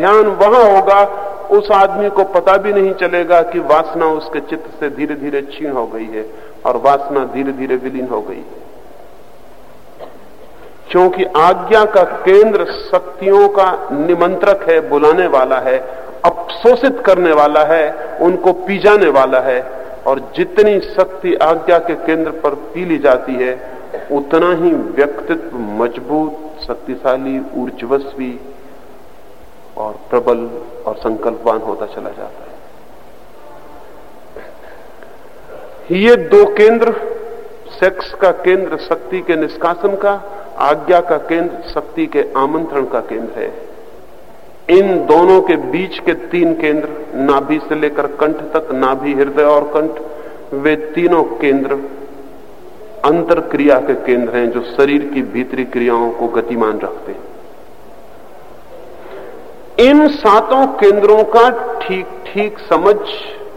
ध्यान वहाँ होगा, उस आदमी को पता भी नहीं चलेगा कि वासना उसके चित्त से धीरे धीरे छीन हो गई है और वासना धीरे धीरे विलीन हो गई है। क्योंकि आज्ञा का केंद्र शक्तियों का निमंत्रक है, बुलाने वाला है अपशोषित करने वाला है, उनको पी जाने वाला है, और जितनी शक्ति आज्ञा के केंद्र पर पी ली जाती है, उतना ही व्यक्तित्व मज़बूत, शक्तिशाली, ऊर्जस्वी और प्रबल और संकल्पवान होता चला जाता है। ये दो केंद्र, सेक्स का केंद्र शक्ति के निष्कासन का, आज्ञा का केंद्र शक्ति के आमंत्रण का केंद्र है। इन दोनों के बीच के तीन केंद्र, नाभि से लेकर कंठ तक, नाभि हृदय और कंठ, वे तीनों केंद्र अंतर क्रिया के केंद्र हैं जो शरीर की भीतरी क्रियाओं को गतिमान रखते हैं। इन सातों केंद्रों का ठीक ठीक समझ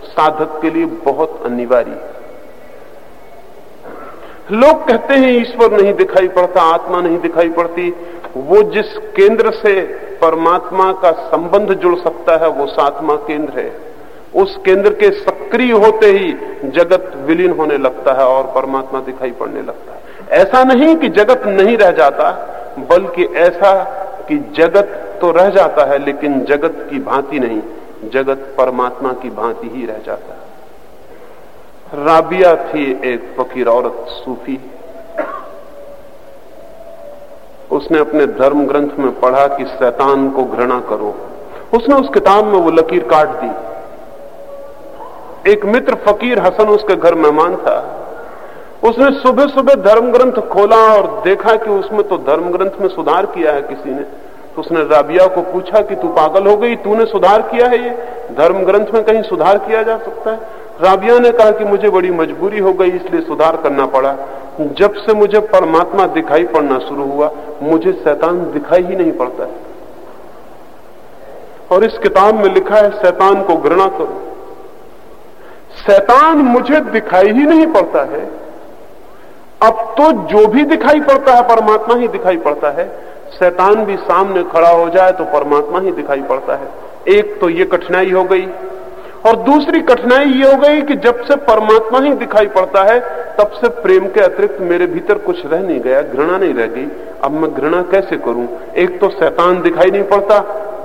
साधक के लिए बहुत अनिवार्य है। लोग कहते हैं, ईश्वर नहीं दिखाई पड़ता, आत्मा नहीं दिखाई पड़ती। वो जिस केंद्र से परमात्मा का संबंध जुड़ सकता है, वो सातवा केंद्र है। उस केंद्र के सक्रिय होते ही जगत विलीन होने लगता है और परमात्मा दिखाई पड़ने लगता है। ऐसा नहीं कि जगत नहीं रह जाता, बल्कि ऐसा कि जगत तो रह जाता है, लेकिन जगत की भांति नहीं, जगत परमात्मा की भांति ही रह जाता है। राबिया थी एक फकीर औरत, सूफी। उसने अपने धर्म ग्रंथ में पढ़ा कि शैतान को घृणा करो। उसने उस किताब में वो लकीर काट दी। एक मित्र फकीर हसन उसके घर मेहमान था। उसने सुबह सुबह धर्म ग्रंथ खोला और देखा कि उसमें तो धर्म ग्रंथ में सुधार किया है किसी ने। तो उसने राबिया को पूछा कि तू पागल हो गई, तूने सुधार किया है ये? धर्म ग्रंथ में कहीं सुधार किया जा सकता है? राबिया ने कहा कि मुझे बड़ी मजबूरी हो गई, इसलिए सुधार करना पड़ा। जब से मुझे परमात्मा दिखाई पड़ना शुरू हुआ, मुझे शैतान दिखाई ही नहीं पड़ता है। और इस किताब में लिखा है, शैतान को घृणा करो। शैतान मुझे दिखाई ही नहीं पड़ता है। अब तो जो भी दिखाई पड़ता है, परमात्मा ही दिखाई पड़ता है। शैतान भी सामने खड़ा हो जाए तो परमात्मा ही दिखाई पड़ता है। एक तो ये कठिनाई हो गई और दूसरी कठिनाई ये हो गई कि जब से परमात्मा ही दिखाई पड़ता है, तब से प्रेम के अतिरिक्त मेरे भीतर कुछ रह नहीं गया, घृणा नहीं रह गई। अब मैं घृणा कैसे करूँ? एक तो शैतान दिखाई नहीं पड़ता,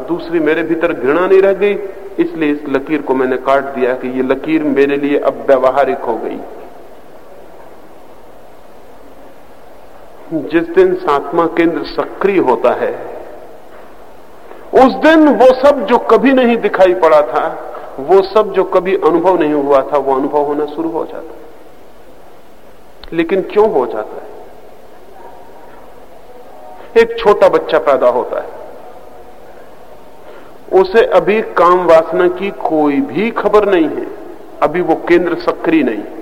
दूसरी मेरे भीतर घृणा नहीं रह गई। इसलिए इस लकीर को मैंने काट दिया कि ये लकीर मेरे लिए अब व्यवहारिक हो गई। जिस दिन सातवा केंद्र सक्रिय होता है, उस दिन वो सब जो कभी नहीं दिखाई पड़ा था, वो सब जो कभी अनुभव नहीं हुआ था, वो अनुभव होना शुरू हो जाता है। लेकिन क्यों हो जाता है? एक छोटा बच्चा पैदा होता है। उसे अभी काम वासना की कोई भी खबर नहीं है। अभी वो केंद्र सक्रिय नहीं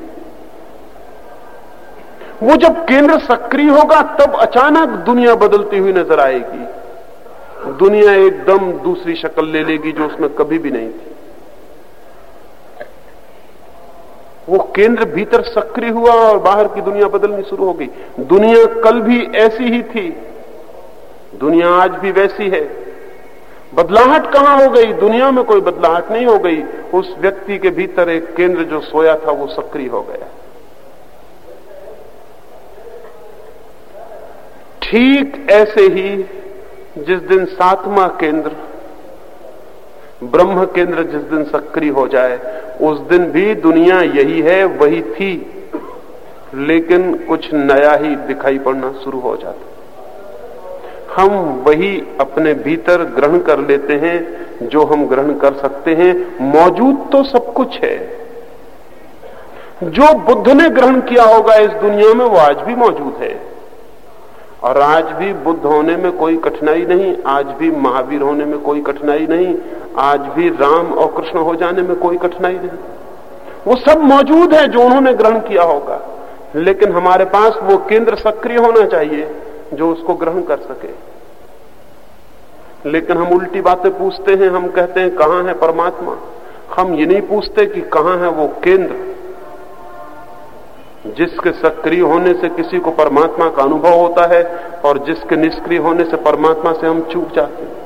वो जब केंद्र सक्रिय होगा, तब अचानक दुनिया बदलती हुई नज़र आएगी। दुनिया एकदम दूसरी शक्ल ले लेगी जो उसमें कभी भी नहीं थी। वो केंद्र भीतर सक्रिय हुआ और बाहर की दुनिया बदलनी शुरू हो गई। दुनिया कल भी ऐसी ही थी। दुनिया आज भी वैसी है। बदलाहट कहाँ हो गई? दुनिया में कोई बदलाहट नहीं हो गई। उस व्यक्ति के भीतर एक केंद्र जो सोया था, वो सक्रिय हो गया। ठीक ऐसे ही जिस दिन सातवां केंद्र, ब्रह्म केंद्र जिस दिन सक्रिय हो जाए, उस दिन भी दुनिया यही है, वही थी। लेकिन कुछ नया ही दिखाई पड़ना शुरू हो जाता। हम वही अपने भीतर ग्रहण कर लेते हैं, जो हम ग्रहण कर सकते हैं। मौजूद तो सब कुछ है। जो बुद्ध ने ग्रहण किया होगा इस दुनिया में, वो आज भी मौजूद है। और आज भी बुद्ध होने में कोई कठिनाई नहीं, आज भी महावीर होने में कोई कठिनाई नहीं, आज भी राम और कृष्ण हो जाने में कोई कठिनाई नहीं। वो सब मौजूद है जो उन्होंने ग्रहण किया होगा, लेकिन हमारे पास वो केंद्र सक्रिय होना चाहिए जो उसको ग्रहण कर सके। लेकिन हम उल्टी बातें पूछते हैं, हम कहते हैं, कहाँ है परमात्मा? हम ये नहीं पूछते कि कहाँ है वो केंद्र। जिसके सक्रिय होने से किसी को परमात्मा का अनुभव होता है और जिसके निष्क्रिय होने से परमात्मा से हम चूक जाते हैं।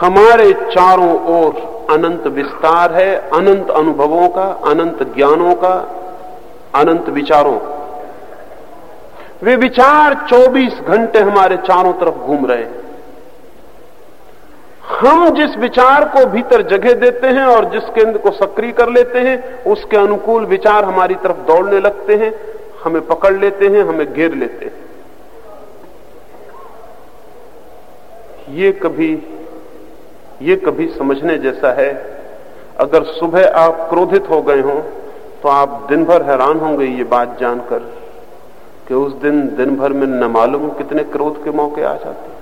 हमारे चारों ओर अनंत विस्तार है, अनंत अनुभवों का, अनंत ज्ञानों का, अनंत विचारों वे विचार 24 घंटे हमारे चारों तरफ़ घूम रहे हैं। हम जिस विचार को भीतर जगह देते हैं और जिस केंद्र को सक्रिय कर लेते हैं, उसके अनुकूल विचार हमारी तरफ़ दौड़ने लगते हैं, हमें पकड़ लेते हैं, हमें घेर लेते हैं। ये कभी ये कभी समझने जैसा है, अगर सुबह आप क्रोधित हो गए हो तो आप दिन भर हैरान होंगे ये बात जानकर कि उस दिन दिन भर में न मालूम कितने क्रोध के मौके आ जाते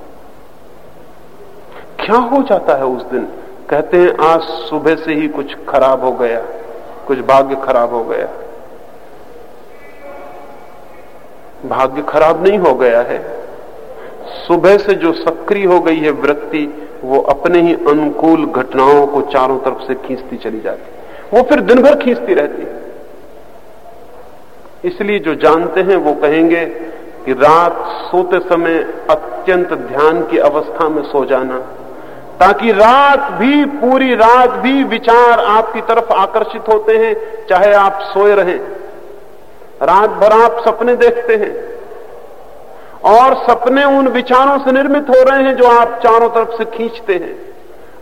क्या हो जाता है उस दिन? कहते हैं, आज सुबह से ही कुछ खराब हो गया, कुछ भाग्य खराब हो गया। भाग्य खराब नहीं हो गया है। सुबह से जो सक्रिय हो गई है वृत्ति, वो अपने ही अनुकूल घटनाओं को चारों तरफ़ से खींचती चली जाती वो फिर दिन भर खींचती रहती इसलिए जो जानते हैं, वो कहेंगे कि रात सोते समय अत्यंत ध्यान की अवस्था में सो जाना ताकि रात भी, पूरी रात भी विचार आपकी तरफ़ आकर्षित होते हैं, चाहे आप सोए रहें। रात भर आप सपने देखते हैं। और सपने उन विचारों से निर्मित हो रहे हैं जो आप चारों तरफ़ से खींचते हैं।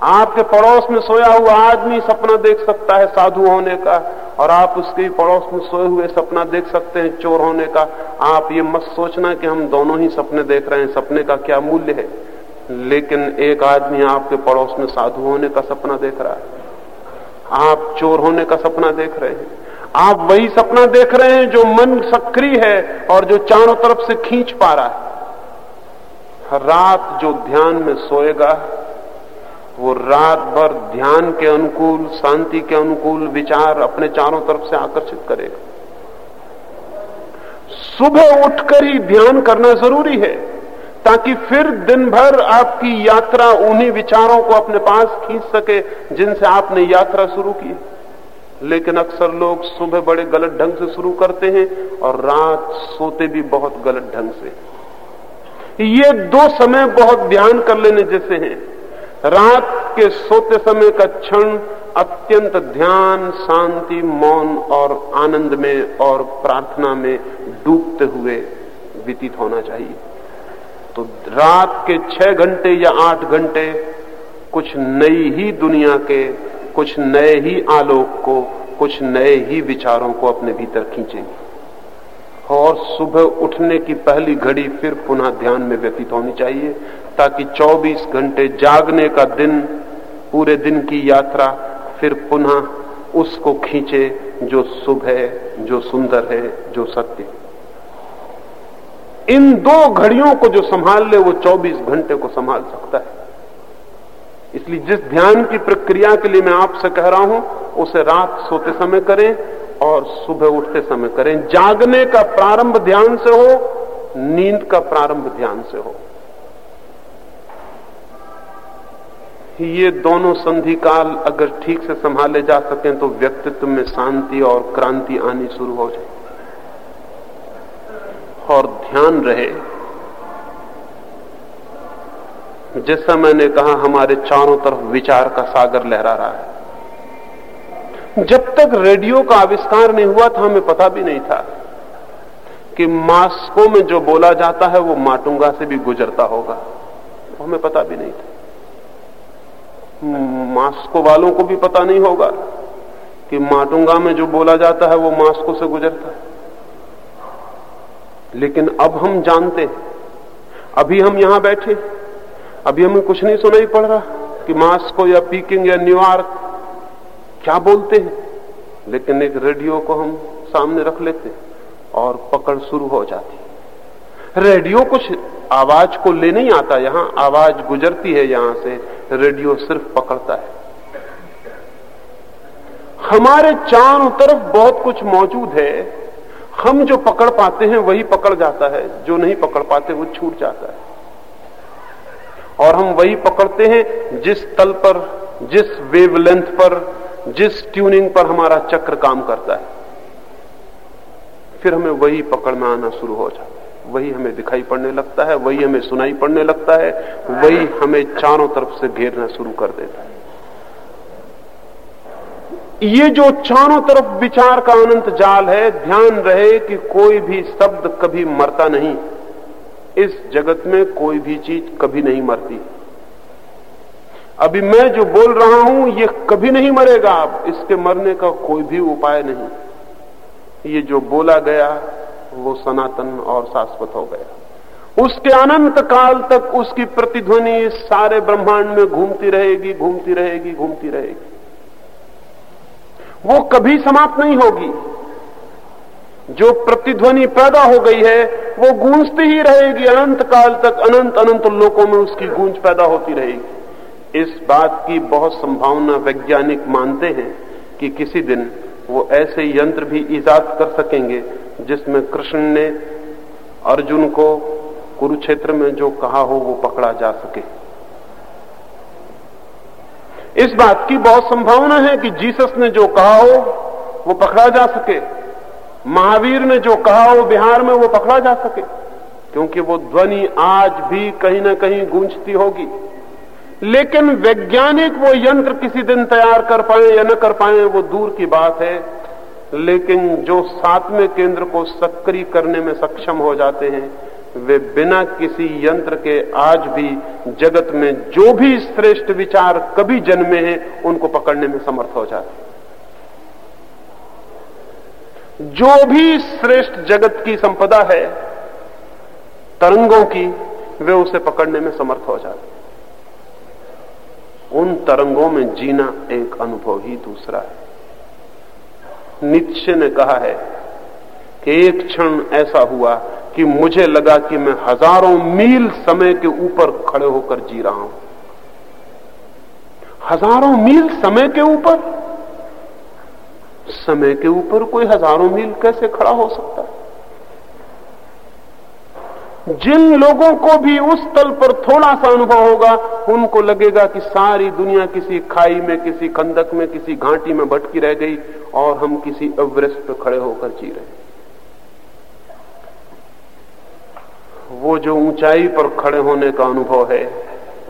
आपके पड़ोस में सोया हुआ आदमी सपना देख सकता है साधु होने का, और आप उसके पड़ोस में सोए हुए सपना देख सकते हैं चोर होने का। आप ये मत सोचना कि हम दोनों ही सपने देख रहे हैं। सपने का क्या मूल्य है? लेकिन एक आदमी आपके पड़ोस में साधु होने का सपना देख रहा है। आप चोर होने का सपना देख रहे हैं। आप वही सपना देख रहे हैं जो मन सक्रिय है और जो चारों तरफ़ से खींच पा रहा है। रात जो ध्यान में सोएगा, वो रात भर ध्यान के अनुकूल, शांति के अनुकूल विचार अपने चारों तरफ़ से आकर्षित करेगा। सुबह उठकर ही ध्यान करना ज़रूरी है। ताकि फिर दिन भर आपकी यात्रा उन्हीं विचारों को अपने पास खींच सके जिनसे आपने यात्रा शुरू की। लेकिन अक्सर लोग सुबह बड़े गलत ढंग से शुरू करते हैं और रात सोते भी बहुत गलत ढंग से। ये दो समय बहुत ध्यान कर लेने जैसे हैं। रात के सोते समय का क्षण अत्यंत ध्यान, शांति, मौन और आनंद में और प्रार्थना में डूबते हुए व्यतीत होना चाहिए। तो रात के छह घंटे या आठ घंटे कुछ नई ही दुनिया के, कुछ नए ही आलोक को, कुछ नए ही विचारों को अपने भीतर खींचेंगे। और सुबह उठने की पहली घड़ी फिर पुनः ध्यान में व्यतीत होनी चाहिए, ताकि 24 घंटे जागने का दिन, पूरे दिन की यात्रा फिर पुनः उसको खींचे जो शुभ है, जो सुंदर है, जो सत्य इन दो घड़ियों को जो संभाल ले, वो 24 घंटे को संभाल सकता है। इसलिए जिस ध्यान की प्रक्रिया के लिए मैं आपसे कह रहा हूँ, उसे रात सोते समय करें और सुबह उठते समय करें। जागने का प्रारंभ ध्यान से हो, नींद का प्रारंभ ध्यान से हो। ये दोनों संधि काल अगर ठीक से संभाले जा सकें तो व्यक्तित्व में शांति और क्रांति आनी शुरू हो जाए और ध्यान रहे। जैसा मैंने कहा, हमारे चारों तरफ़ विचार का सागर लहरा रहा है। जब तक रेडियो का आविष्कार नहीं हुआ था, हमें पता भी नहीं था कि मास्को में जो बोला जाता है, वो माटुंगा से भी गुजरता होगा। हमें पता भी नहीं था। मास्को वालों को भी पता नहीं होगा कि माटुंगा में जो बोला जाता है, वो मास्को से गुजरता है। लेकिन अब हम जानते हैं। अभी हम यहाँ बैठे अभी हमें कुछ नहीं सुनाई पड़ रहा कि मास्को या पीकिंग या न्यूयॉर्क क्या बोलते हैं? लेकिन एक रेडियो को हम सामने रख लेते और पकड़ शुरू हो जाती रेडियो कुछ आवाज़ को ले नहीं आता। यहाँ आवाज़ गुजरती है, यहाँ से रेडियो सिर्फ़ पकड़ता है। हमारे चारों तरफ़ बहुत कुछ मौजूद है। हम जो पकड़ पाते हैं, वही पकड़ जाता है। जो नहीं पकड़ पाते, वो छूट जाता है। और हम वही पकड़ते हैं, जिस तल पर, जिस वेवलेंथ पर, जिस ट्यूनिंग पर हमारा चक्र काम करता है। फिर हमें वही पकड़ में आना शुरू हो जाता है। वही हमें दिखाई पड़ने लगता है, वही हमें सुनाई पड़ने लगता है, वही हमें चारों तरफ़ से घेरना शुरू कर देता है। ये जो चारों तरफ़ विचार का अनंत जाल है, ध्यान रहे कि कोई भी शब्द कभी मरता नहीं। इस जगत में कोई भी चीज़ कभी नहीं मरती। अभी मैं जो बोल रहा हूँ, ये कभी नहीं मरेगा। आप इसके मरने का कोई भी उपाय नहीं। ये जो बोला गया, वो सनातन और शाश्वत हो गया। उसके अनंत काल तक उसकी प्रतिध्वनि सारे ब्रह्मांड में घूमती रहेगी घूमती रहेगी घूमती रहेगी। वो कभी समाप्त नहीं होगी। जो प्रतिध्वनि पैदा हो गई है, वो गूंजती ही रहेगी। अनंत काल तक अनंत अनंत लोकों में उसकी गूंज पैदा होती रहेगी। इस बात की बहुत संभावना वैज्ञानिक मानते हैं कि किसी दिन वो ऐसे यंत्र भी ईजाद कर सकेंगे, जिसमें कृष्ण ने अर्जुन को कुरुक्षेत्र में जो कहा हो वो पकड़ा जा सके। इस बात की बहुत संभावना है कि जीसस ने जो कहा हो, वो पकड़ा जा सके। महावीर ने जो कहा हो, बिहार में वो पकड़ा जा सके। क्योंकि वो ध्वनि आज भी कहीं ना कहीं गूंजती होगी। लेकिन वैज्ञानिक वो यंत्र किसी दिन तैयार कर पाए या न कर पाए, वो दूर की बात है। लेकिन जो सातवें केंद्र को सक्रिय करने में सक्षम हो जाते हैं वे बिना किसी यंत्र के आज भी जगत में जो भी श्रेष्ठ विचार कभी जन्मे हैं, उनको पकड़ने में समर्थ हो जाते जो भी श्रेष्ठ जगत की संपदा है, तरंगों की, वे उसे पकड़ने में समर्थ हो जाते उन तरंगों में जीना एक अनुभव ही दूसरा है। नित्य ने कहा है कि एक क्षण ऐसा हुआ कि मुझे लगा कि मैं हज़ारों मील समय के ऊपर खड़े होकर जी रहा हूँ। हज़ारों मील समय के ऊपर? समय के ऊपर कोई हज़ारों मील कैसे खड़ा हो सकता है? जिन लोगों को भी उस तल पर थोड़ा सा अनुभव होगा, उनको लगेगा कि सारी दुनिया किसी खाई में, किसी खंदक में, किसी घाटी में भटकी रह गई और हम किसी एवरेस्ट पर खड़े होकर जी रहे हैं। वो जो ऊंचाई पर खड़े होने का अनुभव है,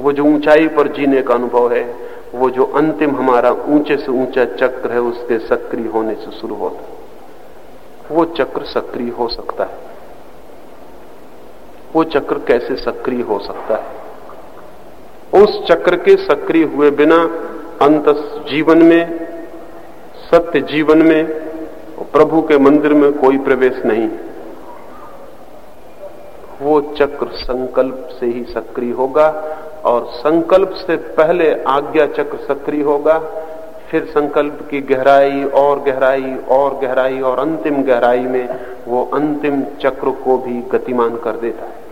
वो जो ऊंचाई पर जीने का अनुभव है, वो जो अंतिम हमारा ऊँचे से ऊँचा चक्र है, उसके सक्रिय होने से शुरू होता है। वो चक्र सक्रिय हो सकता है। वो चक्र कैसे सक्रिय हो सकता है? उस चक्र के सक्रिय हुए बिना अंत जीवन में, सत्य जीवन में, प्रभु के मंदिर में कोई प्रवेश नहीं है। वो चक्र संकल्प से ही सक्रिय होगा और संकल्प से पहले आज्ञा चक्र सक्रिय होगा, फिर संकल्प की गहराई और गहराई और गहराई और अंतिम गहराई में वो अंतिम चक्र को भी गतिमान कर देता है।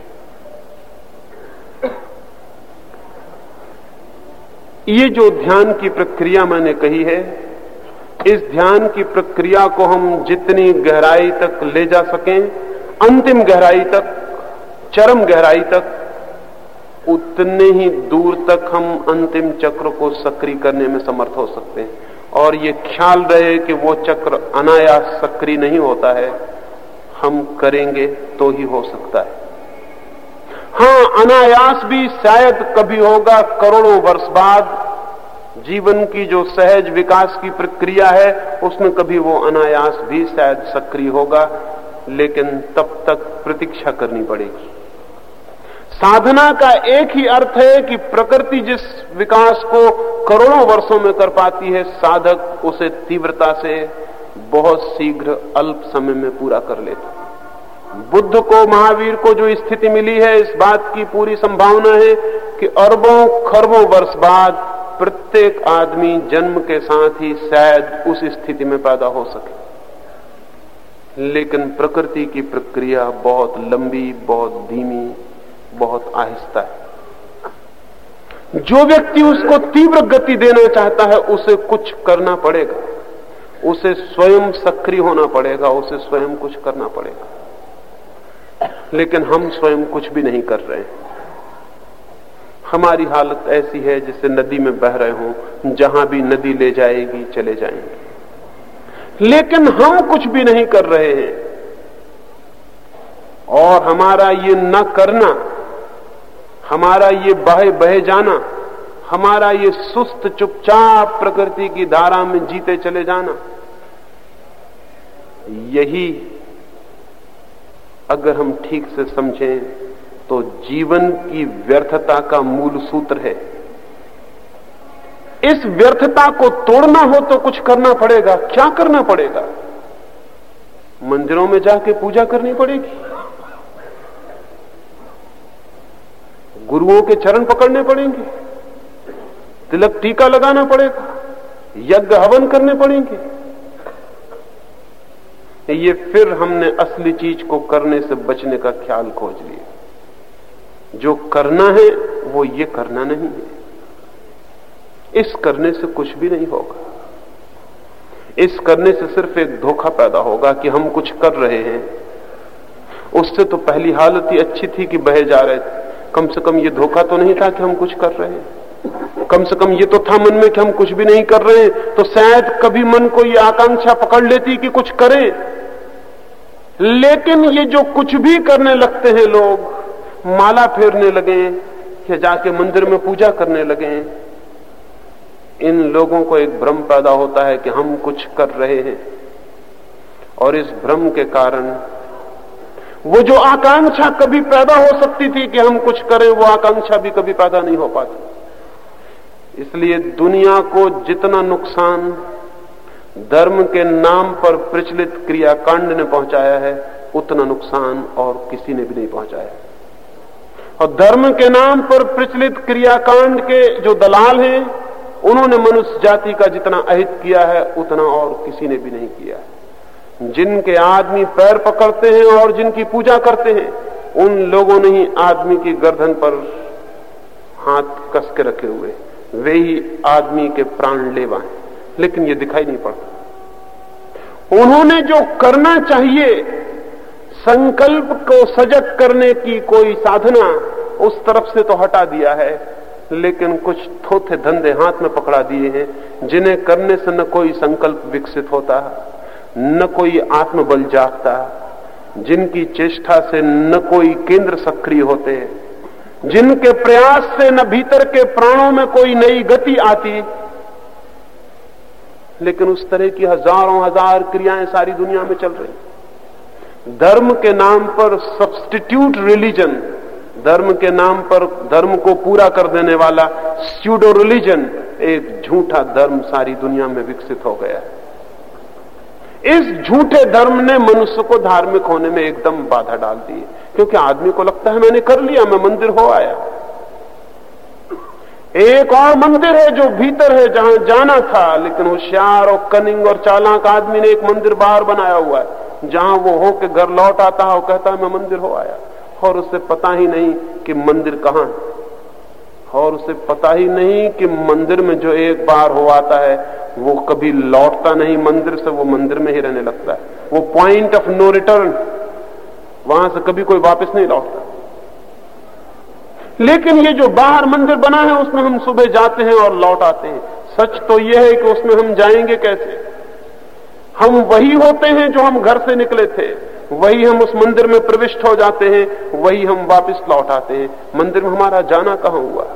ये जो ध्यान की प्रक्रिया मैंने कही है, इस ध्यान की प्रक्रिया को हम जितनी गहराई तक ले जा सकें, अंतिम गहराई तक चरम गहराई तक, उतने ही दूर तक हम अंतिम चक्र को सक्रिय करने में समर्थ हो सकते हैं। और ये ख्याल रहे कि वो चक्र अनायास सक्रिय नहीं होता है, हम करेंगे तो ही हो सकता है। हाँ अनायास भी शायद कभी होगा करोड़ों वर्ष बाद। जीवन की जो सहज विकास की प्रक्रिया है, उसमें कभी वो अनायास भी शायद सक्रिय होगा, लेकिन तब तक प्रतीक्षा करनी पड़ेगी। साधना का एक ही अर्थ है कि प्रकृति जिस विकास को करोड़ों वर्षों में कर पाती है, साधक उसे तीव्रता से बहुत शीघ्र अल्प समय में पूरा कर लेता बुद्ध को, महावीर को जो स्थिति मिली है, इस बात की पूरी संभावना है कि अरबों, खरबों वर्ष बाद प्रत्येक आदमी जन्म के साथ ही शायद उस स्थिति में पैदा हो सके। लेकिन प्रकृति की प्रक्रिया बहुत लंबी, बहुत धीमी बहुत आहिस्ता है। जो व्यक्ति उसको तीव्र गति देना चाहता है, उसे कुछ करना पड़ेगा। उसे स्वयं सक्रिय होना पड़ेगा, उसे स्वयं कुछ करना पड़ेगा। लेकिन हम स्वयं कुछ भी नहीं कर रहे हैं। हमारी हालत ऐसी है जैसे नदी में बह रहे हो, जहाँ भी नदी ले जाएगी, चले जाएँगे। लेकिन हम कुछ भी नहीं कर रहे हैं। और हमारा ये न करना हमारा ये बहे बहे जाना, हमारा ये सुस्त चुपचाप प्रकृति की धारा में जीते चले जाना, यही अगर हम ठीक से समझें तो जीवन की व्यर्थता का मूल सूत्र है। इस व्यर्थता को तोड़ना हो तो कुछ करना पड़ेगा, क्या करना पड़ेगा? मंदिरों में जाके पूजा करनी पड़ेगी। गुरुओं के चरण पकड़ने पड़ेंगे। तिलक टीका लगाना पड़ेगा। यज्ञ हवन करने पड़ेंगे। ये फिर हमने असली चीज़ को करने से बचने का ख्याल खोज लिया। जो करना है, वो ये करना नहीं है। इस करने से कुछ भी नहीं होगा। इस करने से सिर्फ़ एक धोखा पैदा होगा कि हम कुछ कर रहे हैं। उससे तो पहली हालत ही अच्छी थी कि बहे जा रहे थे। कम से कम ये धोखा तो नहीं था कि हम कुछ कर रहे हैं। कम से कम ये तो था मन में कि हम कुछ भी नहीं कर रहे हैं। तो शायद कभी मन को ये आकांक्षा पकड़ लेती कि कुछ करें। लेकिन ये जो कुछ भी करने लगते हैं लोग, माला फेरने लगे, या जाके मंदिर में पूजा करने लगे, इन लोगों को एक भ्रम पैदा होता है कि हम कुछ कर रहे हैं। और इस भ्रम के कारण वो जो आकांक्षा कभी पैदा हो सकती थी कि हम कुछ करें, वो आकांक्षा भी कभी पैदा नहीं हो पाती। इसलिए दुनिया को जितना नुकसान धर्म के नाम पर प्रचलित क्रियाकांड ने पहुँचाया है, उतना नुकसान और किसी ने भी नहीं पहुँचाया। और धर्म के नाम पर प्रचलित क्रियाकांड के जो दलाल हैं, उन्होंने मनुष्य जाति का जितना अहित किया है, उतना और किसी ने भी नहीं किया। है जिनके आदमी पैर पकड़ते हैं और जिनकी पूजा करते हैं, उन लोगों ने ही आदमी की गर्दन पर हाथ कस के रखे हुए। वे ही आदमी के प्राण लेवा हैं। लेकिन ये दिखाई नहीं पड़ता। उन्होंने जो करना चाहिए, संकल्प को सजग करने की कोई साधना उस तरफ़ से तो हटा दिया है, लेकिन कुछ थोथे धंधे हाथ में पकड़ा दिए हैं, जिन्हें करने से न कोई संकल्प विकसित होता। है न कोई आत्मबल जागता, जिनकी चेष्टा से न कोई केंद्र सक्रिय होते, जिनके प्रयास से न भीतर के प्राणों में कोई नई गति आती। लेकिन उस तरह की हज़ारों हज़ार क्रियाएँ सारी दुनिया में चल रही। धर्म के नाम पर सब्स्टिट्यूट रिलीजन धर्म के नाम पर धर्म को पूरा कर देने वाला स्यूडो रिलीजन एक झूठा धर्म सारी दुनिया में विकसित हो गया है। इस झूठे धर्म ने मनुष्य को धार्मिक होने में एकदम बाधा डाल दी है। क्योंकि आदमी को लगता है, मैंने कर लिया, मैं मंदिर हो आया। एक और मंदिर है जो भीतर है, जहाँ जाना था, लेकिन होशियार और कनिंग और चालाक आदमी ने एक मंदिर बाहर बनाया हुआ है, जहाँ वो हो के घर लौट आता है और कहता है, मैं मंदिर हो आया। और उसे पता ही नहीं कि मंदिर कहाँ है। और उसे पता ही नहीं कि मंदिर में जो एक बार हो आता है, वो कभी लौटता नहीं मंदिर से, वो मंदिर में ही रहने लगता है। वो पॉइंट ऑफ़ नो रिटर्न वहाँ से कभी कोई वापस नहीं लौटता। लेकिन ये जो बाहर मंदिर बना है, उसमें हम सुबह जाते हैं और लौट आते हैं। सच तो यह है कि उसमें हम जाएँगे कैसे? हम वही होते हैं जो हम घर से निकले थे। वही हम उस मंदिर में प्रविष्ट हो जाते हैं, वही हम वापस लौट आते हैं। मंदिर में हमारा जाना कहाँ हुआ?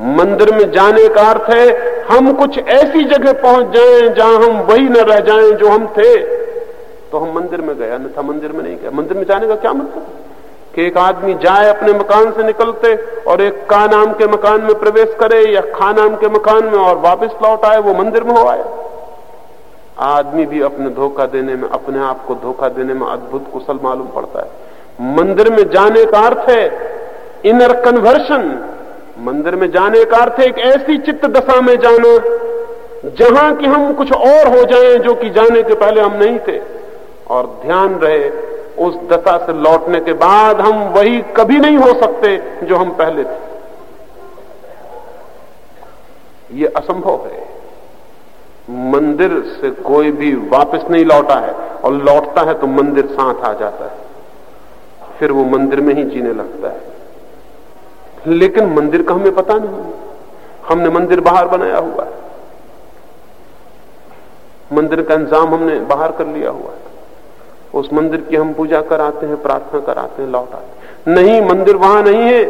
मंदिर में जाने का अर्थ है, हम कुछ ऐसी जगह पहुँच जाएँ जहाँ हम वही न रह जाएँ जो हम थे। तो हम मंदिर में गए था मंदिर में नहीं गया मंदिर में जाने का क्या मतलब? कि एक आदमी जाए अपने मकान से निकलते और एक का नाम के मकान में प्रवेश करे या खा नाम के मकान में और वापस लौट आए, वो मंदिर में हो आए। आदमी भी अपने धोखा देने में, अपने आप को धोखा देने में अद्भुत कुशल मालूम पड़ता है। मंदिर में जाने का अर्थ है इनर कन्वर्शन मंदिर में जाने का अर्थ एक ऐसी चित्त दशा में जाना, जहाँ कि हम कुछ और हो जाएँ जो कि जाने के पहले हम नहीं थे। और ध्यान रहे, उस दशा से लौटने के बाद हम वही कभी नहीं हो सकते जो हम पहले थे। ये असंभव है। मंदिर से कोई भी वापस नहीं लौटा है, और लौटता है तो मंदिर साथ आ जाता है। फिर वो मंदिर में ही जीने लगता है। लेकिन मंदिर का हमें पता नहीं। हमने मंदिर बाहर बनाया हुआ है। मंदिर का इंतज़ाम हमने बाहर कर लिया हुआ है। उस मंदिर की हम पूजा कराते हैं, प्रार्थना कराते हैं, लौट आते नहीं, मंदिर वहाँ नहीं है।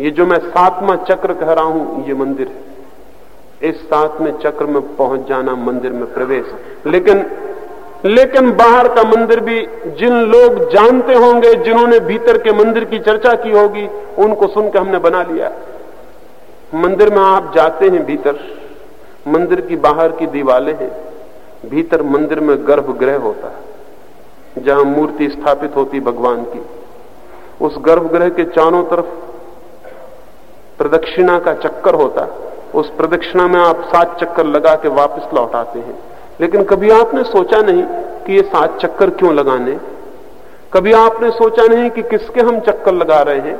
ये जो मैं सातवां चक्र कह रहा हूँ, ये मंदिर है। इस सातवें चक्र में पहुँच जाना मंदिर में प्रवेश। लेकिन लेकिन बाहर का मंदिर भी जिन लोग जानते होंगे, जिन्होंने भीतर के मंदिर की चर्चा की होगी, उनको सुनकर हमने बना लिया। मंदिर में आप जाते हैं भीतर, मंदिर की बाहर की दीवालें हैं, भीतर मंदिर में गर्भगृह होता है, जहाँ मूर्ति स्थापित होती भगवान की। उस गर्भगृह के चारों तरफ़ प्रदक्षिणा का चक्कर होता, उस प्रदक्षिणा में आप सात चक्कर लगा के वापस लौट आते हैं। लेकिन कभी आपने सोचा नहीं कि ये सात चक्कर क्यों लगाने? कभी आपने सोचा नहीं कि किसके हम चक्कर लगा रहे हैं?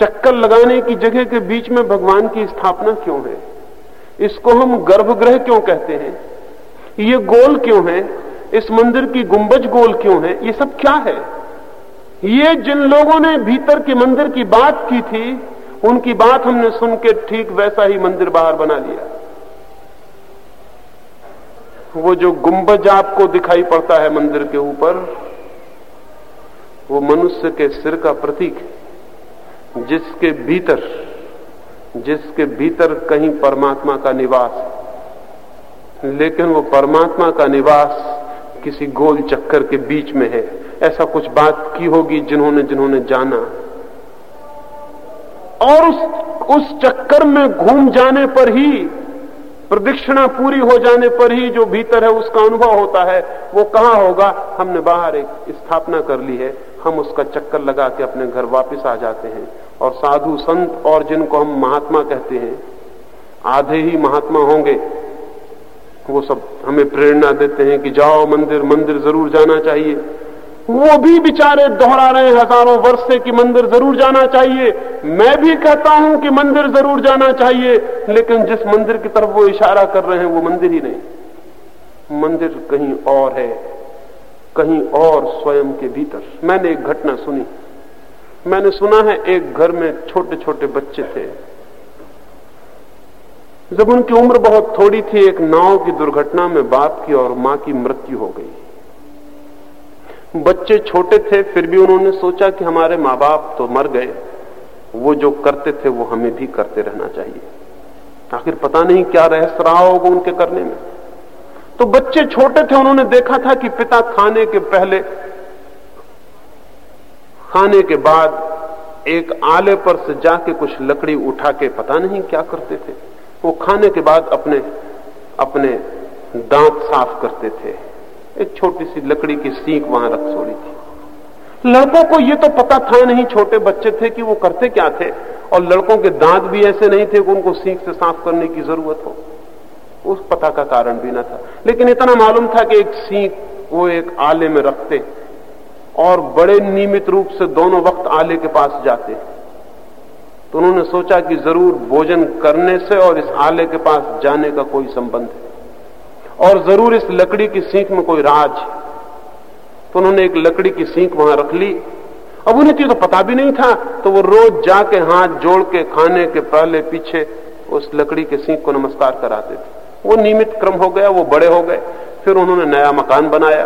चक्कर लगाने की जगह के बीच में भगवान की स्थापना क्यों है? इसको हम गर्भगृह क्यों कहते हैं? ये गोल क्यों है? इस मंदिर की गुंबज गोल क्यों है? ये सब क्या है? ये जिन लोगों ने भीतर के मंदिर की बात की थी, उनकी बात हमने सुन के ठीक वैसा ही मंदिर बाहर बना लिया। वो जो गुंबज आपको दिखाई पड़ता है मंदिर के ऊपर, वो मनुष्य के सिर का प्रतीक है। जिसके भीतर जिसके भीतर कहीं परमात्मा का निवास लेकिन वो परमात्मा का निवास किसी गोल चक्कर के बीच में है। ऐसा कुछ बात की होगी जिन्होंने जिन्होंने जाना। और उस उस चक्कर में घूम जाने पर ही प्रदक्षिणा पूरी हो जाने पर ही जो भीतर है, उसका अनुभव होता है। वो कहाँ होगा? हमने बाहर एक स्थापना कर ली है। हम उसका चक्कर लगा के अपने घर वापस आ जाते हैं। और साधु संत और जिनको हम महात्मा कहते हैं, आधे ही महात्मा होंगे, वो सब हमें प्रेरणा देते हैं कि जाओ मंदिर मंदिर ज़रूर जाना चाहिए। वो भी बेचारे दोहरा रहे हज़ारों वर्ष से कि मंदिर ज़रूर जाना चाहिए। मैं भी कहता हूँ कि मंदिर ज़रूर जाना चाहिए, लेकिन जिस मंदिर की तरफ़ वो इशारा कर रहे हैं, वो मंदिर ही नहीं। मंदिर कहीं और है, कहीं और स्वयं के भीतर। मैंने एक घटना सुनी। मैंने सुना है एक घर में छोटे छोटे बच्चे थे। जब उनकी उम्र बहुत थोड़ी थी, एक नाव की दुर्घटना में बाप की और माँ की मृत्यु हो गई। बच्चे छोटे थे, फिर भी उन्होंने सोचा कि हमारे माँ बाप तो मर गए। वो जो करते थे, वो हमें भी करते रहना चाहिए। आखिर पता नहीं क्या रहस्य रहा होगा उनके करने में। तो बच्चे छोटे थे, उन्होंने देखा था कि पिता खाने के पहले, खाने के बाद एक आले पर से जाके कुछ लकड़ी उठा के पता नहीं क्या करते थे। वो खाने के बाद अपने अपने दांत साफ़ करते थे। एक छोटी सी लकड़ी की सीख वहाँ रख छोड़ी थी। लड़कों को यह तो पता था नहीं, छोटे बच्चे थे कि वो करते क्या थे। और लड़कों के दांत भी ऐसे नहीं थे कि उनको सीख से साफ़ करने की ज़रूरत हो। उस पता का कारण भी ना था। लेकिन इतना मालूम था कि एक सीख वो एक आले में रखते और बड़े नियमित रूप से दोनों वक्त आले के पास जाते। तो उन्होंने सोचा कि ज़रूर भोजन करने से और इस आले के पास जाने का कोई संबंध है। और ज़रूर इस लकड़ी की सीख में कोई राज। तो उन्होंने एक लकड़ी की सीख वहाँ रख ली। अब उन्हें तो पता भी नहीं था तो वो रोज जाके हाथ जोड़ के, खाने के पहले पीछे उस लकड़ी के सीख को नमस्कार कराते थे। वो नियमित क्रम हो गया, वो बड़े हो गए। फिर उन्होंने नया मकान बनाया।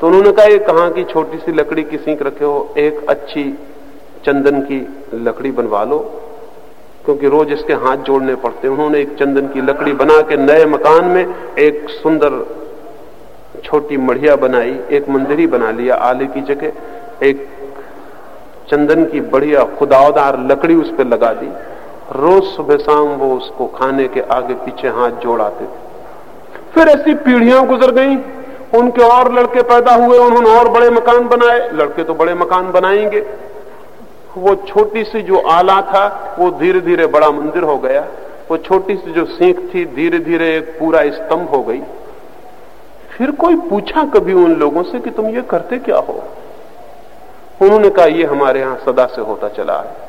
तो उन्होंने कहा ये कहा की छोटी सी लकड़ी की सीख रखे हो? एक अच्छी चंदन की लकड़ी बनवा लो। क्योंकि रोज इसके हाथ जोड़ने पड़ते उन्होंने एक चंदन की लकड़ी बना के नए मकान में एक सुंदर छोटी मढ़िया बनाई, एक मंदिर ही बना लिया, आले की जगह एक चंदन की बढ़िया खुदावदार लकड़ी उस पर लगा दी। रोज सुबह शाम वो उसको खाने के आगे पीछे हाथ जोड़ाते थे। फिर ऐसी पीढ़ियाँ गुजर गई। उनके और लड़के पैदा हुए, उन्होंने और बड़े मकान बनाए। लड़के तो बड़े मकान बनाएँगे। वो छोटी सी जो आला था, वो धीरे धीरे बड़ा मंदिर हो गया। वो छोटी सी जो सीख थी धीरे धीरे एक पूरा स्तंभ हो गई। फिर कोई पूछा कभी उन लोगों से कि तुम ये करते क्या हो? उन्होंने कहा, ये हमारे यहाँ सदा से होता चला है।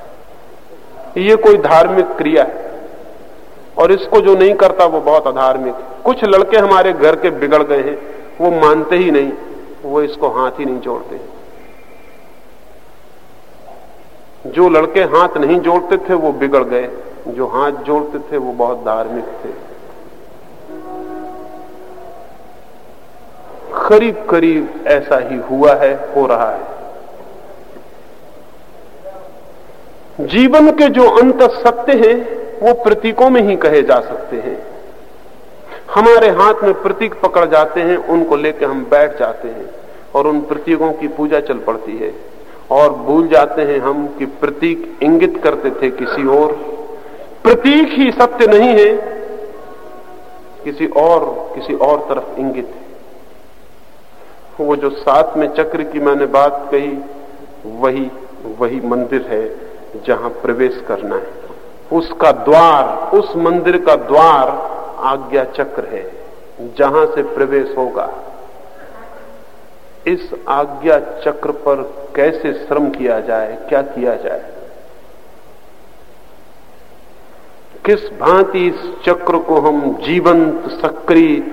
ये कोई धार्मिक क्रिया है। और इसको जो नहीं करता, वो बहुत अधार्मिक कुछ लड़के हमारे घर के बिगड़ गए हैं, वो मानते ही नहीं, वो इसको हाथ ही नहीं जोड़ते हैं। जो लड़के हाथ नहीं जोड़ते थे, वो बिगड़ गए। जो हाथ जोड़ते थे, वो बहुत धार्मिक थे। करीब करीब ऐसा ही हुआ है, हो रहा है। जीवन के जो अंत सत्य हैं, वो प्रतीकों में ही कहे जा सकते हैं। हमारे हाथ में प्रतीक पकड़ जाते हैं, उनको लेकर हम बैठ जाते हैं, और उन प्रतीकों की पूजा चल पड़ती है। और भूल जाते हैं हम कि प्रतीक इंगित करते थे किसी और। प्रतीक ही सत्य नहीं है, किसी और किसी और तरफ़ इंगित है। वो जो साथ में चक्र की मैंने बात कही, वही वही मंदिर है जहाँ प्रवेश करना है। उसका द्वार, उस मंदिर का द्वार आज्ञा चक्र है, जहाँ से प्रवेश होगा। इस आज्ञा चक्र पर कैसे श्रम किया जाए, क्या किया जाए? किस भांति इस चक्र को हम जीवंत, सक्रिय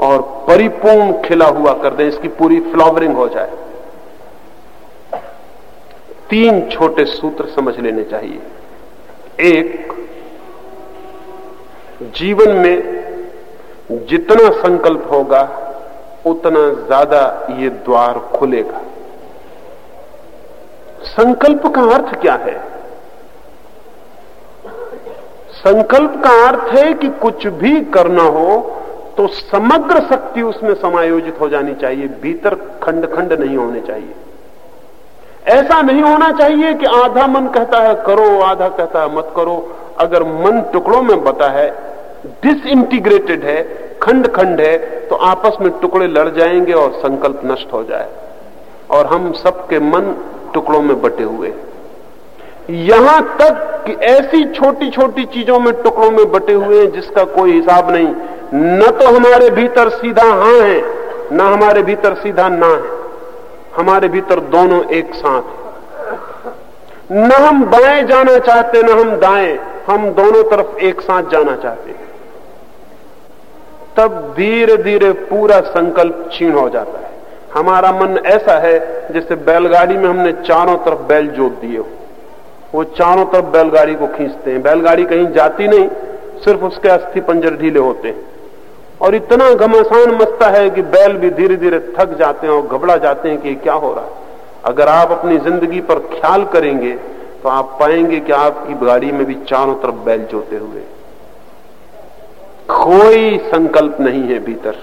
और परिपूर्ण खिला हुआ कर दें, इसकी पूरी फ्लावरिंग हो जाए? तीन छोटे सूत्र समझ लेने चाहिए। एक, जीवन में जितना संकल्प होगा उतना ज़्यादा ये द्वार खुलेगा। संकल्प का अर्थ क्या है? संकल्प का अर्थ है कि कुछ भी करना हो तो समग्र शक्ति उसमें समायोजित हो जानी चाहिए, भीतर खंड खंड नहीं होने चाहिए। ऐसा नहीं होना चाहिए कि आधा मन कहता है, करो, आधा कहता है, मत करो। अगर मन टुकड़ों में बता है डिसइंटीग्रेटेड है खंड खंड है तो आपस में टुकड़े लड़ जाएँगे और संकल्प नष्ट हो जाए। और हम सबके मन टुकड़ों में बटे हुए। यहाँ तक कि ऐसी छोटी छोटी चीज़ों में टुकड़ों में बटे हुए हैं, जिसका कोई हिसाब नहीं। न तो हमारे भीतर सीधा हाँ है, न हमारे भीतर सीधा ना है। हमारे भीतर दोनों एक साथ है। न हम बाएँ जाना चाहते, न हम दाएँ। हम दोनों तरफ़ एक साथ जाना चाहते हैं। तब धीरे धीरे पूरा संकल्प छीण हो जाता है। हमारा मन ऐसा है जैसे बैलगाड़ी में हमने चारों तरफ़ बैल जोत दिए हो। वो चारों तरफ़ बैलगाड़ी को खींचते हैं। बैलगाड़ी कहीं जाती नहीं, सिर्फ़ उसके अस्थि पंजर ढीले होते हैं। और इतना घमासान मचता है कि बैल भी धीरे धीरे थक जाते हैं और घबरा जाते हैं कि क्या हो रहा है। अगर आप अपनी ज़िंदगी पर ख्याल करेंगे तो आप पाएँगे कि आपकी गाड़ी में भी चारों तरफ़ बैल जोते हुए कोई संकल्प नहीं है भीतर।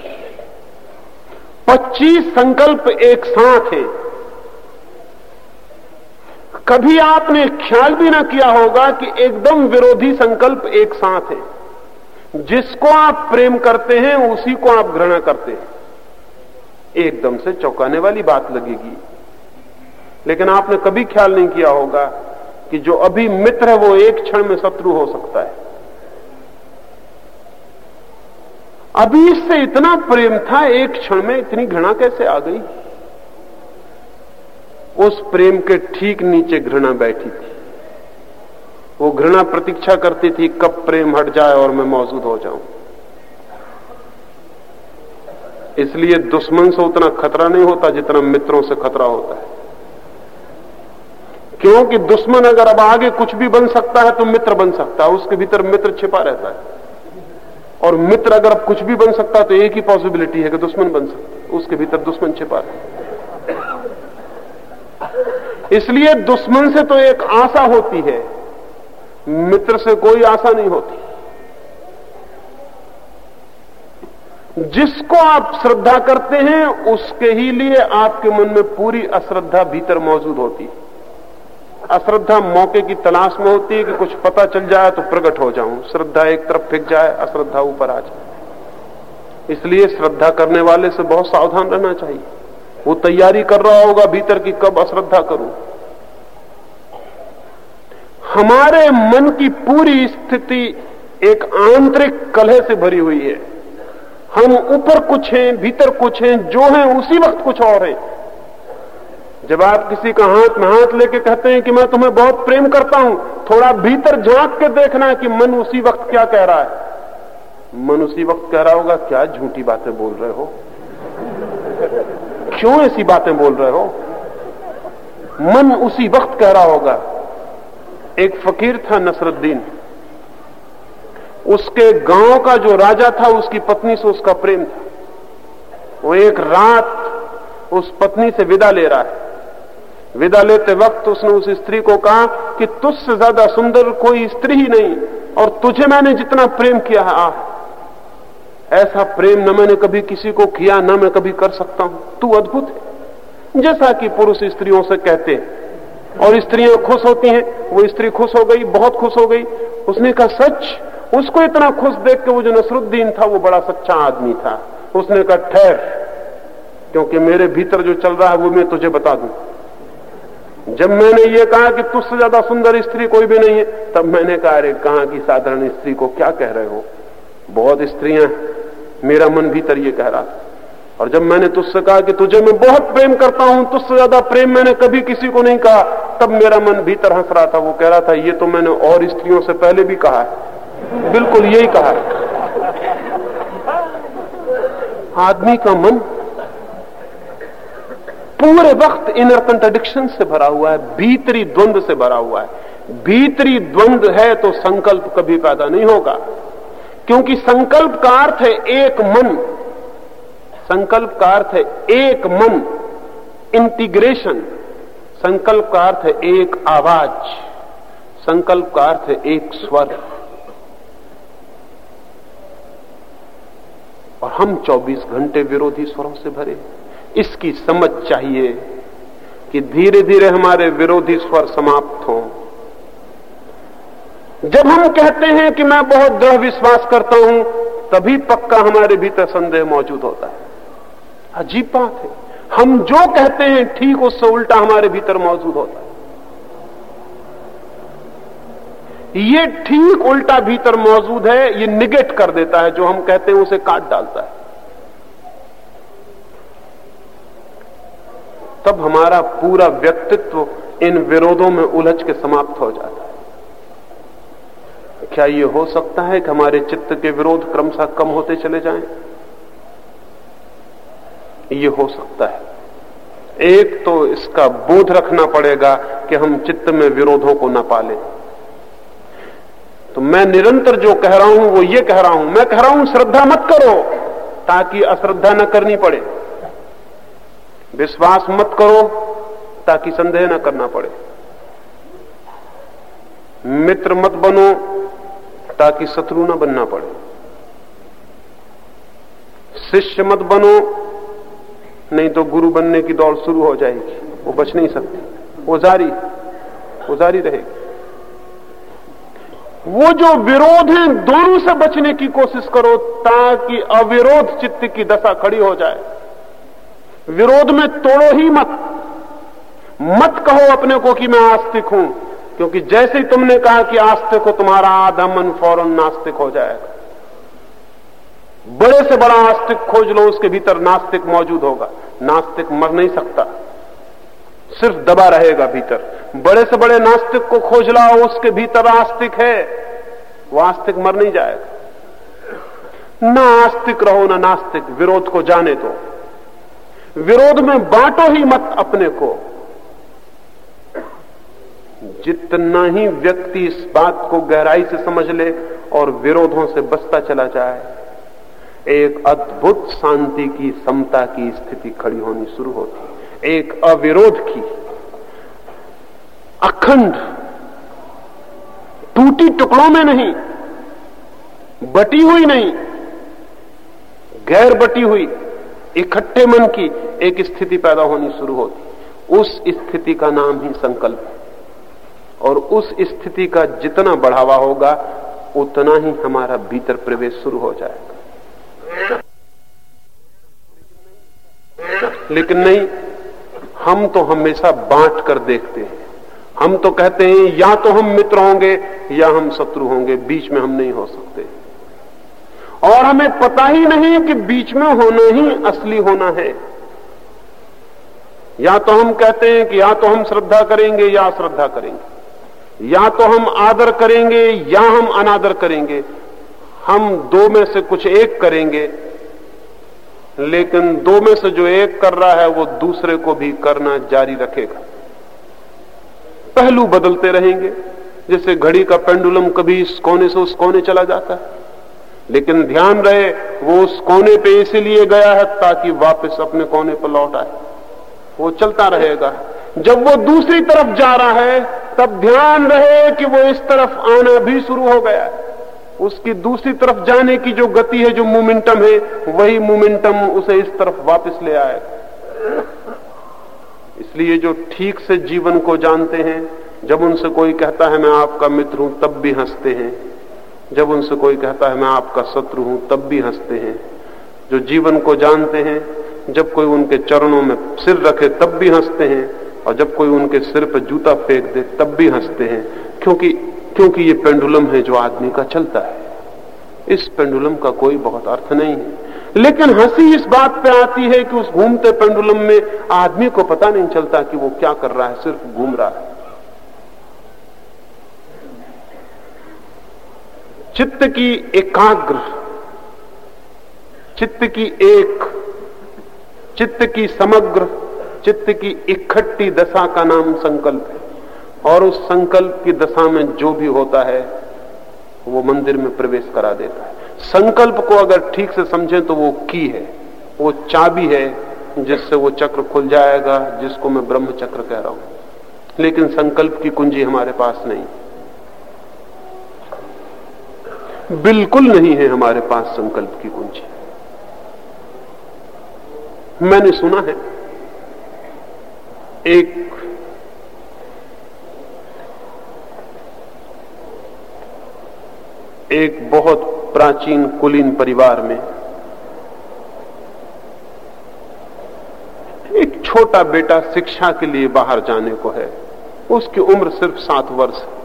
25 संकल्प एक साथ है। कभी आपने ख्याल भी ना किया होगा कि एकदम विरोधी संकल्प एक साथ है। जिसको आप प्रेम करते हैं, उसी को आप घृणा करते हैं। एकदम से चौंकाने वाली बात लगेगी। लेकिन आपने कभी ख्याल नहीं किया होगा कि जो अभी मित्र है, वो एक क्षण में शत्रु हो सकता है। अभी इससे इतना प्रेम था, एक क्षण में इतनी घृणा कैसे आ गई? उस प्रेम के ठीक नीचे घृणा बैठी थी। वो घृणा प्रतीक्षा करती थी, कब प्रेम हट जाए और मैं मौजूद हो जाऊँ। इसलिए दुश्मन से उतना खतरा नहीं होता जितना मित्रों से खतरा होता है। क्योंकि दुश्मन अगर अब आगे कुछ भी बन सकता है तो मित्र बन सकता है, उसके भीतर मित्र छिपा रहता है। और मित्र अगर कुछ भी बन सकता तो एक ही पॉसिबिलिटी है कि दुश्मन बन सकता उसके भीतर दुश्मन छिपा रहता है। इसलिए दुश्मन से तो एक आशा होती है, मित्र से कोई आशा नहीं होती। जिसको आप श्रद्धा करते हैं, उसके ही लिए आपके मन में पूरी अश्रद्धा भीतर मौजूद होती है। अश्रद्धा मौके की तलाश में होती है कि कुछ पता चल जाए तो प्रकट हो जाऊँ। श्रद्धा एक तरफ़ फिक जाए, अश्रद्धा ऊपर आ जाए। इसलिए श्रद्धा करने वाले से बहुत सावधान रहना चाहिए। वो तैयारी कर रहा होगा, भीतर की कब अश्रद्धा करूँ। हमारे मन की पूरी स्थिति एक आंतरिक कलह से भरी हुई है। हम ऊपर कुछ हैं, भीतर कुछ हैं, जो हैं, उसी वक्त कुछ और है। जब आप किसी का हाथ में हाथ लेके कहते हैं कि मैं तुम्हें बहुत प्रेम करता हूँ, थोड़ा भीतर झाँक के देखना है कि मन उसी वक्त क्या कह रहा है। मन उसी वक्त कह रहा होगा, क्या झूठी बातें बोल रहे हो? क्यों ऐसी बातें बोल रहे हो? मन उसी वक्त कह रहा होगा, एक फकीर था नसरुद्दीन। उसके गाँव का जो राजा था, उसकी पत्नी से उसका प्रेम था। वो एक रात उस पत्नी से विदा ले रहा है। विदा लेते वक्त उसने उस स्त्री को कहा कि तुझसे ज़्यादा सुंदर कोई स्त्री ही नहीं, और तुझे मैंने जितना प्रेम किया है, आ। ऐसा प्रेम न मैंने कभी किसी को किया, न मैं कभी कर सकता हूँ। तू अद्भुत है। जैसा कि पुरुष स्त्रियों से कहते हैं, और स्त्रियाँ खुश होती हैं, वो स्त्री खुश हो गई, बहुत खुश हो गई। उसने कहा, सच? उसको इतना खुश देख के वो जो नसरुद्दीन था, वो बड़ा सच्चा आदमी था। उसने कहा, ठहर, क्योंकि मेरे भीतर जो चल रहा है, वो मैं तुझे बता दूँ। जब मैंने ये कहा कि तुझसे ज़्यादा सुंदर स्त्री कोई भी नहीं है, तब मैंने कहा, अरे, कहा कि साधारण स्त्री को क्या कह रहे हो? बहुत स्त्रियाँ मेरा मन भीतर ये कह रहा और जब मैंने तुझसे कहा कि तुझे मैं बहुत प्रेम करता हूँ, तुझसे ज़्यादा प्रेम मैंने कभी किसी को नहीं कहा, तब मेरा मन भीतर हंस रहा था। वो कह रहा था, ये तो मैंने और स्त्रियों से पहले भी कहा है। बिल्कुल यही कहा है। आदमी का मन पूरे वक्त इनर कंट्रडिक्शन से भरा हुआ है, भीतरी द्वंद से भरा हुआ है। भीतरी द्वंद है तो संकल्प कभी पैदा नहीं होगा। क्योंकि संकल्प का अर्थ है एक मन। संकल्प का अर्थ है एक मन। इंटीग्रेशन संकल्प का अर्थ है एक आवाज़। संकल्प का अर्थ है एक स्वर। और हम 24 घंटे विरोधी स्वरों से भरे। इसकी समझ चाहिए कि धीरे धीरे हमारे विरोधी स्वर समाप्त हों। जब हम कहते हैं कि मैं बहुत दृढ़ विश्वास करता हूँ, तभी पक्का हमारे भीतर संदेह मौजूद होता है। अजीब बात है। हम जो कहते हैं, ठीक उससे उल्टा हमारे भीतर मौजूद होता है। ये ठीक उल्टा भीतर मौजूद है, ये निगेट कर देता है, जो हम कहते हैं उसे काट डालता है। तब हमारा पूरा व्यक्तित्व इन विरोधों में उलझ के समाप्त हो जाता है। क्या यह हो सकता है कि हमारे चित्त के विरोध क्रमशः कम होते चले जाएँ? ये हो सकता है। एक तो इसका बोध रखना पड़ेगा कि हम चित्त में विरोधों को ना पालें। तो मैं निरंतर जो कह रहा हूँ, वो ये कह रहा हूँ, मैं कह रहा हूँ, श्रद्धा मत करो ताकि अश्रद्धा न करनी पड़े। विश्वास मत करो ताकि संदेह न करना पड़े। मित्र मत बनो ताकि शत्रु न बनना पड़े। शिष्य मत बनो, नहीं तो गुरु बनने की दौड़ शुरू हो जाएगी। वो बच नहीं सकती। वो जारी वो जारी रहेगी। वो जो विरोध है, दोनों से बचने की कोशिश करो ताकि अविरोध चित्त की दशा खड़ी हो जाए। विरोध में तोड़ो ही मत। मत कहो अपने को कि मैं आस्तिक हूँ, क्योंकि जैसे ही तुमने कहा कि आस्तिक हो, तुम्हारा आधा मन फ़ौरन नास्तिक हो जाएगा। बड़े से बड़ा आस्तिक खोज लो, उसके भीतर नास्तिक मौजूद होगा। नास्तिक मर नहीं सकता। सिर्फ़ दबा रहेगा भीतर। बड़े से बड़े नास्तिक को खोज लाओ, उसके भीतर आस्तिक है। वो आस्तिक मर नहीं जाएगा। ना आस्तिक रहो, ना नास्तिक। विरोध को जाने दो। विरोध में बांटो ही मत अपने को। जितना ही व्यक्ति इस बात को गहराई से समझ ले और विरोधों से बचता चला जाए, एक अद्भुत शांति की, समता की स्थिति खड़ी होनी शुरू होती। एक अविरोध की, अखंड, टूटी टुकड़ों में नहीं, बटी हुई नहीं, गैर बटी हुई इकट्ठे मन की एक स्थिति पैदा होनी शुरू होती। उस स्थिति का नाम ही संकल्प है। और उस स्थिति का जितना बढ़ावा होगा, उतना ही हमारा भीतर प्रवेश शुरू हो जाएगा। लेकिन नहीं, हम तो हमेशा बांट कर देखते हैं। हम तो कहते हैं, या तो हम मित्र होंगे, या हम शत्रु होंगे, बीच में हम नहीं हो सकते। और हमें पता ही नहीं कि बीच में होना ही असली होना है। या तो हम कहते हैं कि या तो हम श्रद्धा करेंगे या अश्रद्धा करेंगे। या तो हम आदर करेंगे या हम अनादर करेंगे। हम दो में से कुछ एक करेंगे। लेकिन दो में से जो एक कर रहा है, वो दूसरे को भी करना जारी रखेगा। पहलू बदलते रहेंगे। जैसे घड़ी का पेंडुलम कभी इस कोने से उस कोने चला जाता है। लेकिन ध्यान रहे, वो उस कोने पे इसलिए गया है ताकि वापस अपने कोने पर लौट आए। वो चलता रहेगा। जब वो दूसरी तरफ़ जा रहा है, तब ध्यान रहे कि वो इस तरफ़ आना भी शुरू हो गया है। उसकी दूसरी तरफ़ जाने की जो गति है, जो मोमेंटम है, वही मोमेंटम उसे इस तरफ़ वापस ले आएगा इसलिए जो ठीक से जीवन को जानते हैं, जब उनसे कोई कहता है, मैं आपका मित्र हूँ, तब भी हँसते हैं। जब उनसे कोई कहता है, मैं आपका शत्रु हूँ, तब भी हँसते हैं। जो जीवन को जानते हैं, जब कोई उनके चरणों में सिर रखे, तब भी हँसते हैं। और जब कोई उनके सिर पर जूता फेंक दे, तब भी हँसते हैं। क्योंकि क्योंकि ये पेंडुलम है जो आदमी का चलता है। इस पेंडुलम का कोई बहुत अर्थ नहीं है। लेकिन हँसी इस बात पे आती है कि उस घूमते पेंडुलम में आदमी को पता नहीं चलता कि वो क्या कर रहा है, सिर्फ़ घूम रहा है। चित्त की एकाग्र, चित्त की एक, चित्त की समग्र, चित्त की इकट्ठी दशा का नाम संकल्प है। और उस संकल्प की दशा में जो भी होता है, वो मंदिर में प्रवेश करा देता है। संकल्प को अगर ठीक से समझें तो वो की है, वो चाबी है, जिससे वो चक्र खुल जाएगा, जिसको मैं ब्रह्म चक्र कह रहा हूँ। लेकिन संकल्प की कुंजी हमारे पास नहीं। बिल्कुल नहीं है हमारे पास संकल्प की कुंजी। मैंने सुना है, एक एक बहुत प्राचीन कुलीन परिवार में एक छोटा बेटा शिक्षा के लिए बाहर जाने को है। उसकी उम्र सिर्फ़ सात वर्ष है।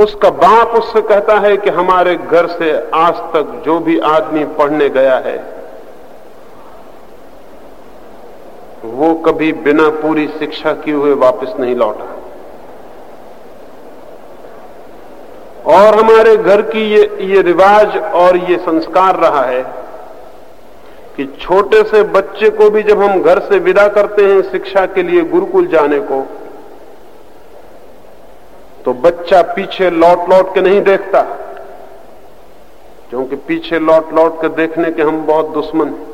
उसका बाप उससे कहता है कि हमारे घर से आज तक जो भी आदमी पढ़ने गया है, वो कभी बिना पूरी शिक्षा किए हुए वापस नहीं लौटा। और हमारे घर की ये ये रिवाज और ये संस्कार रहा है कि छोटे से बच्चे को भी जब हम घर से विदा करते हैं शिक्षा के लिए गुरुकुल जाने को तो बच्चा पीछे लौट लौट के नहीं देखता। क्योंकि पीछे लौट लौट के देखने के हम बहुत दुश्मन हैं।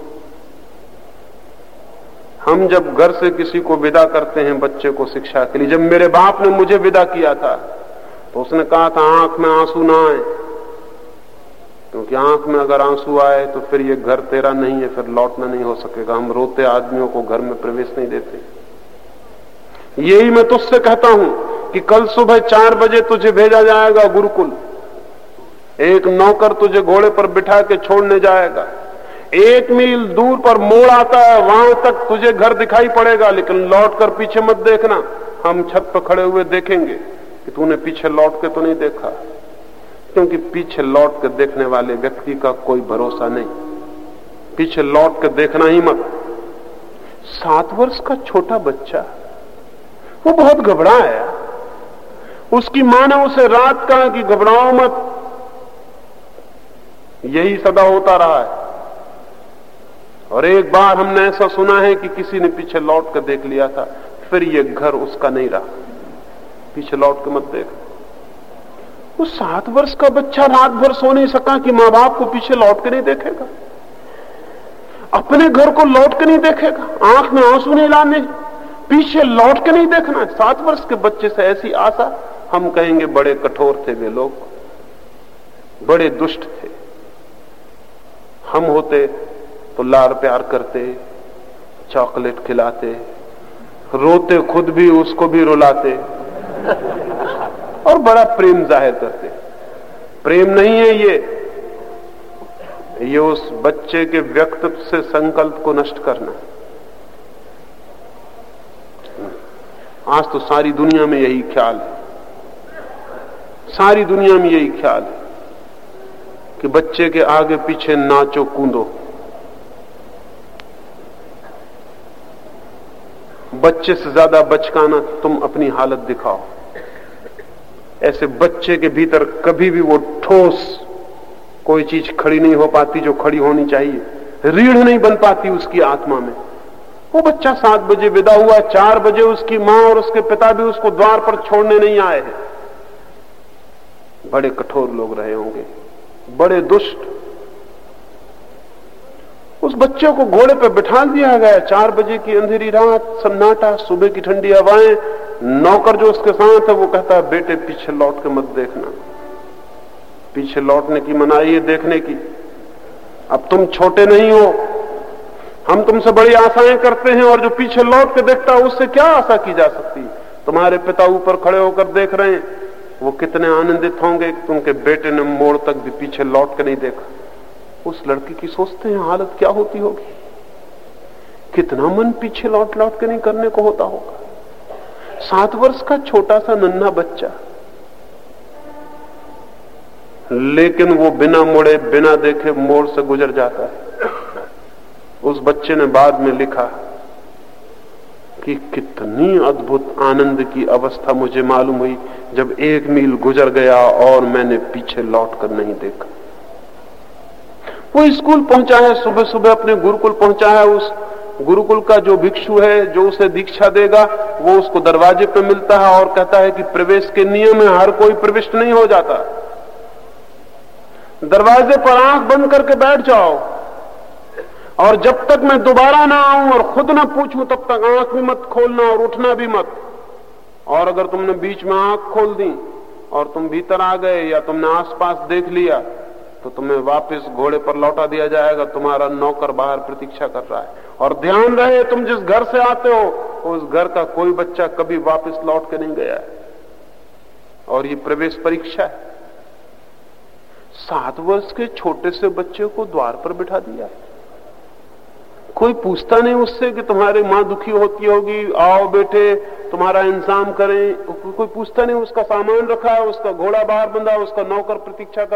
हम जब घर से किसी को विदा करते हैं बच्चे को शिक्षा के लिए, जब मेरे बाप ने मुझे विदा किया था तो उसने कहा था, आँख में आँसू ना आए। क्योंकि आँख में अगर आँसू आए तो फिर ये घर तेरा नहीं है, फिर लौटना नहीं हो सकेगा। हम रोते आदमियों को घर में प्रवेश नहीं देते। यही मैं तुझसे कहता हूँ कि कल सुबह चार बजे तुझे भेजा जाएगा गुरुकुल। एक नौकर तुझे घोड़े पर बिठा के छोड़ने जाएगा। एक मील दूर पर मोड़ आता है, वहाँ तक तुझे घर दिखाई पड़ेगा, लेकिन लौट कर पीछे मत देखना। हम छत पर खड़े हुए देखेंगे कि तूने पीछे लौट के तो नहीं देखा, क्योंकि पीछे लौट के देखने वाले व्यक्ति का कोई भरोसा नहीं। पीछे लौट के देखना ही मत। सात वर्ष का छोटा बच्चा वो बहुत घबराया उसकी माँ ने उसे रात कहा कि घबराओ मत। यही सदा होता रहा है। और एक बार हमने ऐसा सुना है कि किसी ने पीछे लौट कर देख लिया था, फिर ये घर उसका नहीं रहा। पीछे लौट के मत देख। वो सात वर्ष का बच्चा रात भर सो नहीं सका कि माँ बाप को पीछे लौट के नहीं देखेगा। अपने घर को लौट के नहीं देखेगा। आँख में आँसू नहीं लाने पीछे लौट के नहीं देखना। सात वर्ष के बच्चे से ऐसी आशा, हम कहेंगे बड़े कठोर थे वे लोग। बड़े दुष्ट थे। हम होते तो लार प्यार करते, चॉकलेट खिलाते, रोते खुद भी, उसको भी रुलाते। और बड़ा प्रेम ज़ाहिर करते। प्रेम नहीं है ये ये उस बच्चे के व्यक्तित्व से संकल्प को नष्ट करना। आज तो सारी दुनिया में यही ख्याल है। सारी दुनिया में यही ख्याल है कि बच्चे के आगे पीछे नाचो कूदो। बच्चे से ज़्यादा बचकाना तुम अपनी हालत दिखाओ। ऐसे बच्चे के भीतर कभी भी वो ठोस कोई चीज़ खड़ी नहीं हो पाती जो खड़ी होनी चाहिए। रीढ़ नहीं बन पाती उसकी आत्मा में। वो बच्चा सात बजे विदा हुआ, चार बजे उसकी माँ और उसके पिता भी उसको द्वार पर छोड़ने नहीं आए हैं। बड़े कठोर लोग रहे होंगे, बड़े दुष्ट। उस बच्चे को घोड़े पर बिठा दिया गया, चार बजे की अंधेरी रात, सन्नाटा, सुबह की ठंडी हवाएँ, नौकर जो उसके साथ है, वो कहता है, बेटे, पीछे लौट के मत देखना। पीछे लौटने की मनाई है देखने की। अब तुम छोटे नहीं हो हम तुमसे बड़ी आशाएँ करते हैं और जो पीछे लौट के देखता है, उससे क्या आशा की जा सकती? तुम्हारे पिता ऊपर खड़े होकर देख रहे हैं। वो कितने आनंदित होंगे कि बेटे ने मोड़ तक भी पीछे लौट के नहीं देखा। उस लड़की की सोचते हैं, हालत क्या होती होगी? कितना मन पीछे लौट लौट के नहीं करने को होता होगा? सात वर्ष का छोटा सा नन्हा बच्चा। लेकिन वो बिना मुड़े, बिना देखे मोड़ से गुजर जाता है। उस बच्चे ने बाद में लिखा कि कितनी अद्भुत आनंद की अवस्था मुझे मालूम हुई जब एक मील गुजर गया और मैंने पीछे लौट कर नहीं देखा। वो स्कूल पहुँचा है सुबह सुबह अपने गुरुकुल पहुँचा है उस गुरुकुल का जो भिक्षु है, जो उसे दीक्षा देगा, वो उसको दरवाजे पे मिलता है और कहता है कि प्रवेश के नियम है, हर कोई प्रविष्ट नहीं हो जाता। दरवाजे पर आँख बंद करके बैठ जाओ। और जब तक मैं दोबारा ना आऊँ और खुद ना पूछूँ, तब तक आँख भी मत खोलना और उठना भी मत। और अगर तुमने बीच में आँख खोल दी और तुम भीतर आ गए या तुमने आसपास देख लिया तो तुम्हें वापस घोड़े पर लौटा दिया जाएगा। तुम्हारा नौकर बाहर प्रतीक्षा कर रहा है। और ध्यान रहे, तुम जिस घर से आते हो, उस घर का कोई बच्चा कभी वापस लौट के नहीं गया। और ये प्रवेश परीक्षा है। सात वर्ष के छोटे से बच्चे को द्वार पर बिठा दिया है। कोई पूछता नहीं उससे कि तुम्हारी माँ दुखी होती होगी, आओ बेटे, तुम्हारा इंतज़ाम करें। कोई पूछता नहीं, उसका सामान रखा है उसका घोड़ा बाहर बंधा, उसका नौकर प्रतीक्षा कर